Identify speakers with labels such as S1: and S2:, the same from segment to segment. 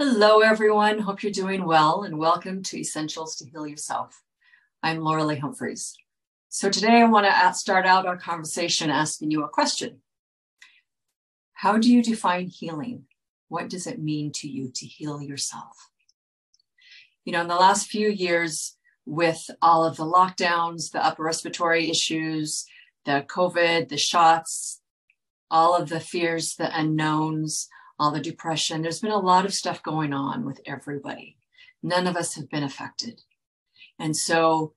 S1: Hello, everyone. Hope you're doing well and welcome to Essentials to Heal Yourself. I'm Loralee Humpherys. So, today I want to start out our conversation asking you a question How do you define healing? What does it mean to you to heal yourself? You know, in the last few years, with all of the lockdowns, the upper respiratory issues, the COVID, the shots, all of the fears, the unknowns, all the depression. There's been a lot of stuff going on with everybody. None of us have been affected. And so,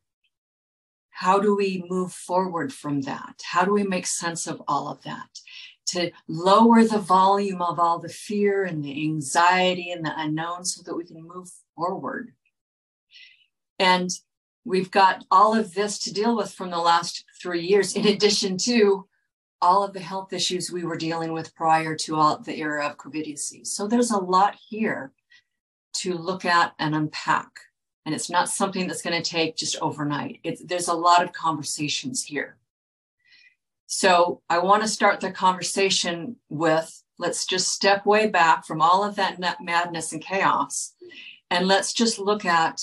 S1: how do we move forward from that? How do we make sense of all of that? To lower the volume of all the fear and the anxiety and the unknown so that we can move forward. And we've got all of this to deal with from the last three years, in addition to all of the health issues we were dealing with prior to all the era of COVID disease. So there's a lot here to look at and unpack. And it's not something that's going to take just overnight. It's, there's a lot of conversations here. So I want to start the conversation with let's just step way back from all of that madness and chaos. And let's just look at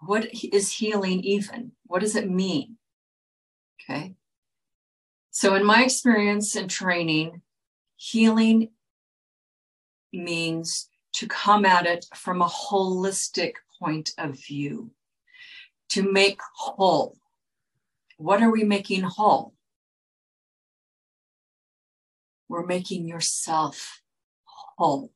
S1: what is healing even? What does it mean? Okay. So, in my experience and training, healing means to come at it from a holistic point of view, to make whole. What are we making whole? We're making yourself whole.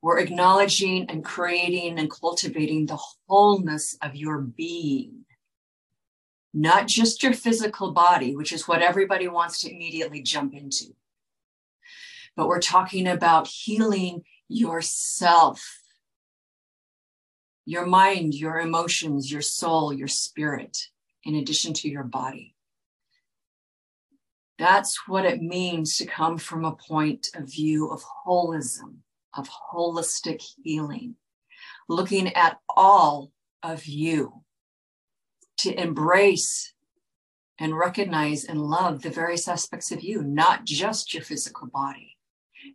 S1: We're acknowledging and creating and cultivating the wholeness of your being not just your physical body, which is what everybody wants to immediately jump into. But we're talking about healing yourself, your mind, your emotions, your soul, your spirit, in addition to your body. That's what it means to come from a point of view of holism, of holistic healing, looking at all of you to embrace and recognize and love the various aspects of you, not just your physical body.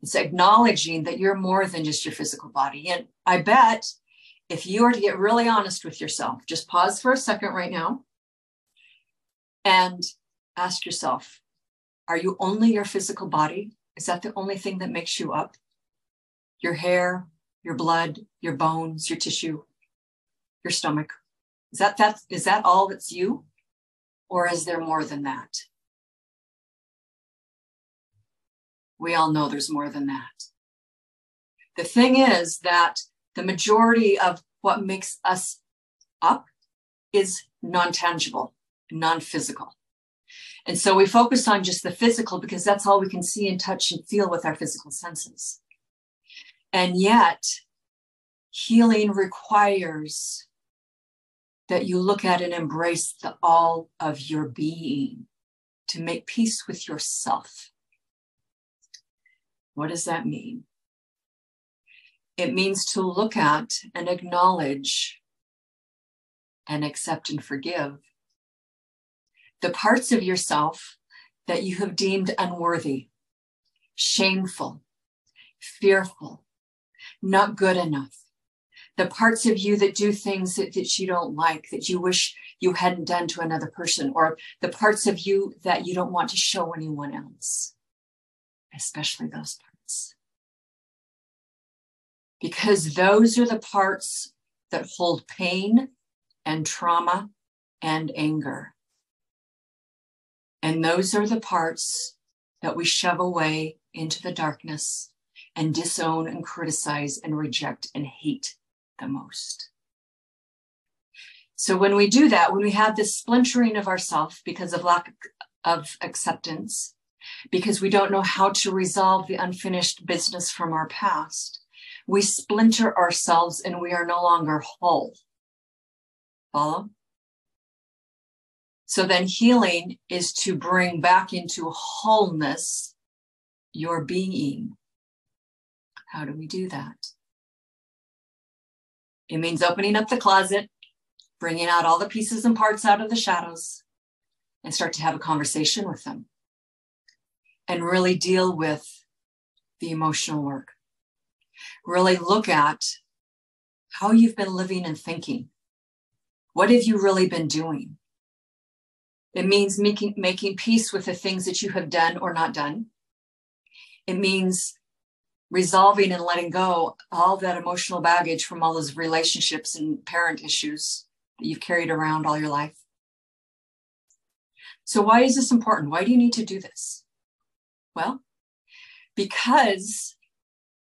S1: It's acknowledging that you're more than just your physical body. And I bet if you were to get really honest with yourself, just pause for a second right now and ask yourself Are you only your physical body? Is that the only thing that makes you up? Your hair, your blood, your bones, your tissue, your stomach. Is that that is that all that's you? Or is there more than that? We all know there's more than that. The thing is that the majority of what makes us up is non tangible, non physical. And so we focus on just the physical because that's all we can see and touch and feel with our physical senses. And yet, healing requires that you look at and embrace the all of your being to make peace with yourself. What does that mean? It means to look at and acknowledge and accept and forgive the parts of yourself that you have deemed unworthy, shameful, fearful, not good enough, the parts of you that do things that, that you don't like, that you wish you hadn't done to another person, or the parts of you that you don't want to show anyone else, especially those parts. Because those are the parts that hold pain and trauma and anger. And those are the parts that we shove away into the darkness and disown and criticize and reject and hate the most. So when we do that, when we have this splintering of ourself because of lack of acceptance, because we don't know how to resolve the unfinished business from our past, we splinter ourselves and we are no longer whole. Follow? So then healing is to bring back into wholeness your being. How do we do that? It means opening up the closet, bringing out all the pieces and parts out of the shadows, and start to have a conversation with them and really deal with the emotional work. Really look at how you've been living and thinking. What have you really been doing? It means making, making peace with the things that you have done or not done. It means resolving and letting go all that emotional baggage from all those relationships and parent issues that you've carried around all your life. So, why is this important? Why do you need to do this? Well, because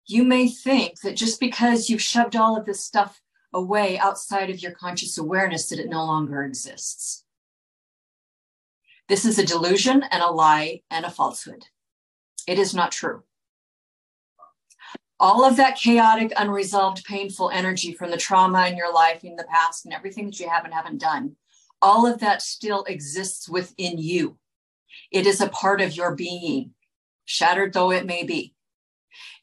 S1: you may think that just because you've shoved all of this stuff away outside of your conscious awareness that it no longer exists. This is a delusion and a lie and a falsehood. It is not true. All of that chaotic, unresolved, painful energy from the trauma in your life in the past and everything that you haven't haven't done, all of that still exists within you. It is a part of your being, shattered though it may be.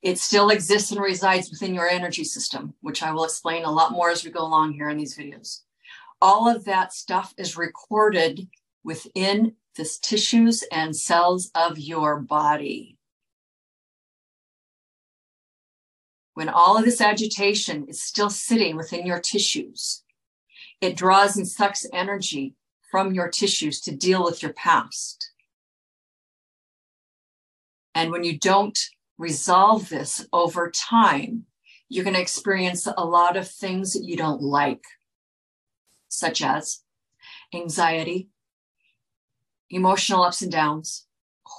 S1: It still exists and resides within your energy system, which I will explain a lot more as we go along here in these videos. All of that stuff is recorded within the tissues and cells of your body. When all of this agitation is still sitting within your tissues, it draws and sucks energy from your tissues to deal with your past. And when you don't resolve this over time, you're going to experience a lot of things that you don't like, such as anxiety, emotional ups and downs,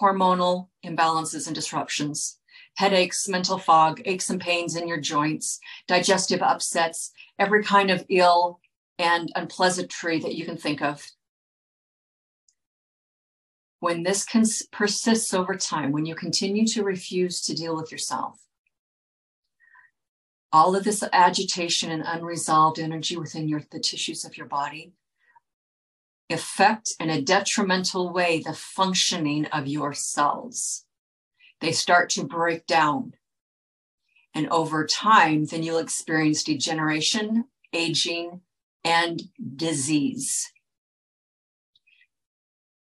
S1: hormonal imbalances and disruptions, headaches, mental fog, aches and pains in your joints, digestive upsets, every kind of ill and unpleasantry that you can think of. When this cons- persists over time, when you continue to refuse to deal with yourself, all of this agitation and unresolved energy within your, the tissues of your body affect in a detrimental way the functioning of your cells. They start to break down. And over time, then you'll experience degeneration, aging, and disease.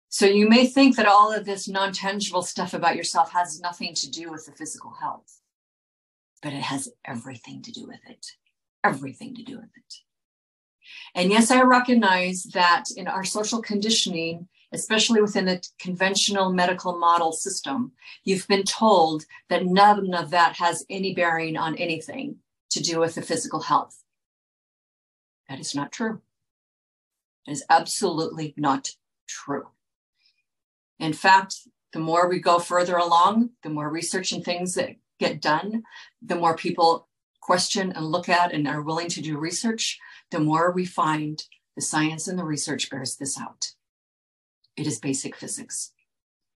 S1: So you may think that all of this non tangible stuff about yourself has nothing to do with the physical health, but it has everything to do with it. Everything to do with it. And yes, I recognize that in our social conditioning, especially within the conventional medical model system, you've been told that none of that has any bearing on anything to do with the physical health. That is not true. It is absolutely not true. In fact, the more we go further along, the more research and things that get done, the more people question and look at and are willing to do research, the more we find the science and the research bears this out. It is basic physics.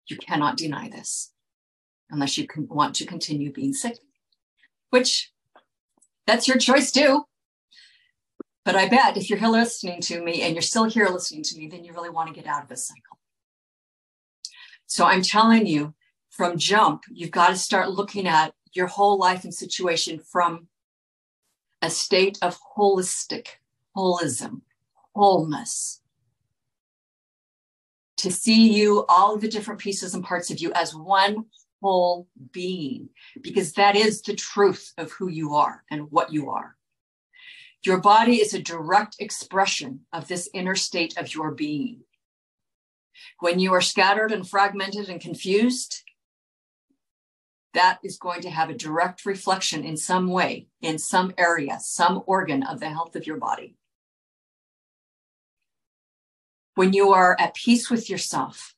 S1: You cannot deny this unless you can, want to continue being sick, which that's your choice too. But I bet if you're here listening to me and you're still here listening to me, then you really want to get out of this cycle. So I'm telling you from jump, you've got to start looking at your whole life and situation from a state of holistic, holism, wholeness. To see you, all the different pieces and parts of you as one whole being, because that is the truth of who you are and what you are. Your body is a direct expression of this inner state of your being. When you are scattered and fragmented and confused, that is going to have a direct reflection in some way, in some area, some organ of the health of your body. When you are at peace with yourself,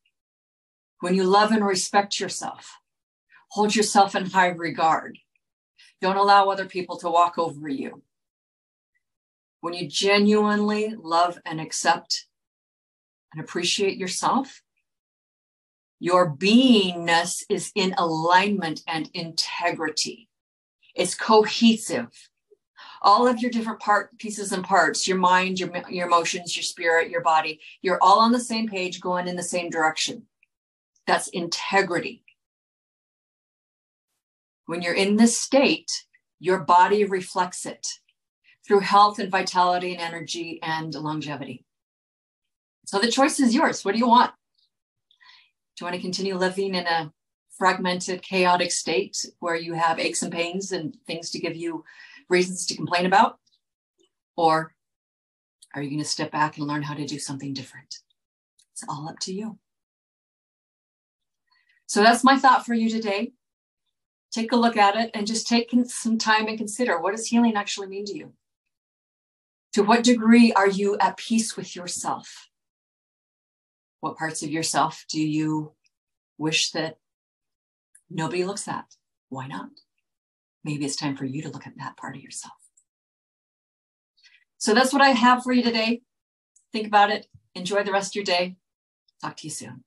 S1: when you love and respect yourself, hold yourself in high regard, don't allow other people to walk over you. When you genuinely love and accept and appreciate yourself, your beingness is in alignment and integrity. It's cohesive. All of your different part pieces and parts, your mind, your, your emotions, your spirit, your body, you're all on the same page going in the same direction. That's integrity. When you're in this state, your body reflects it through health and vitality and energy and longevity. So the choice is yours. What do you want? Do you want to continue living in a fragmented, chaotic state where you have aches and pains and things to give you reasons to complain about? Or are you going to step back and learn how to do something different? It's all up to you. So that's my thought for you today. Take a look at it and just take some time and consider what does healing actually mean to you? To what degree are you at peace with yourself? What parts of yourself do you wish that nobody looks at? Why not? Maybe it's time for you to look at that part of yourself. So that's what I have for you today. Think about it. Enjoy the rest of your day. Talk to you soon.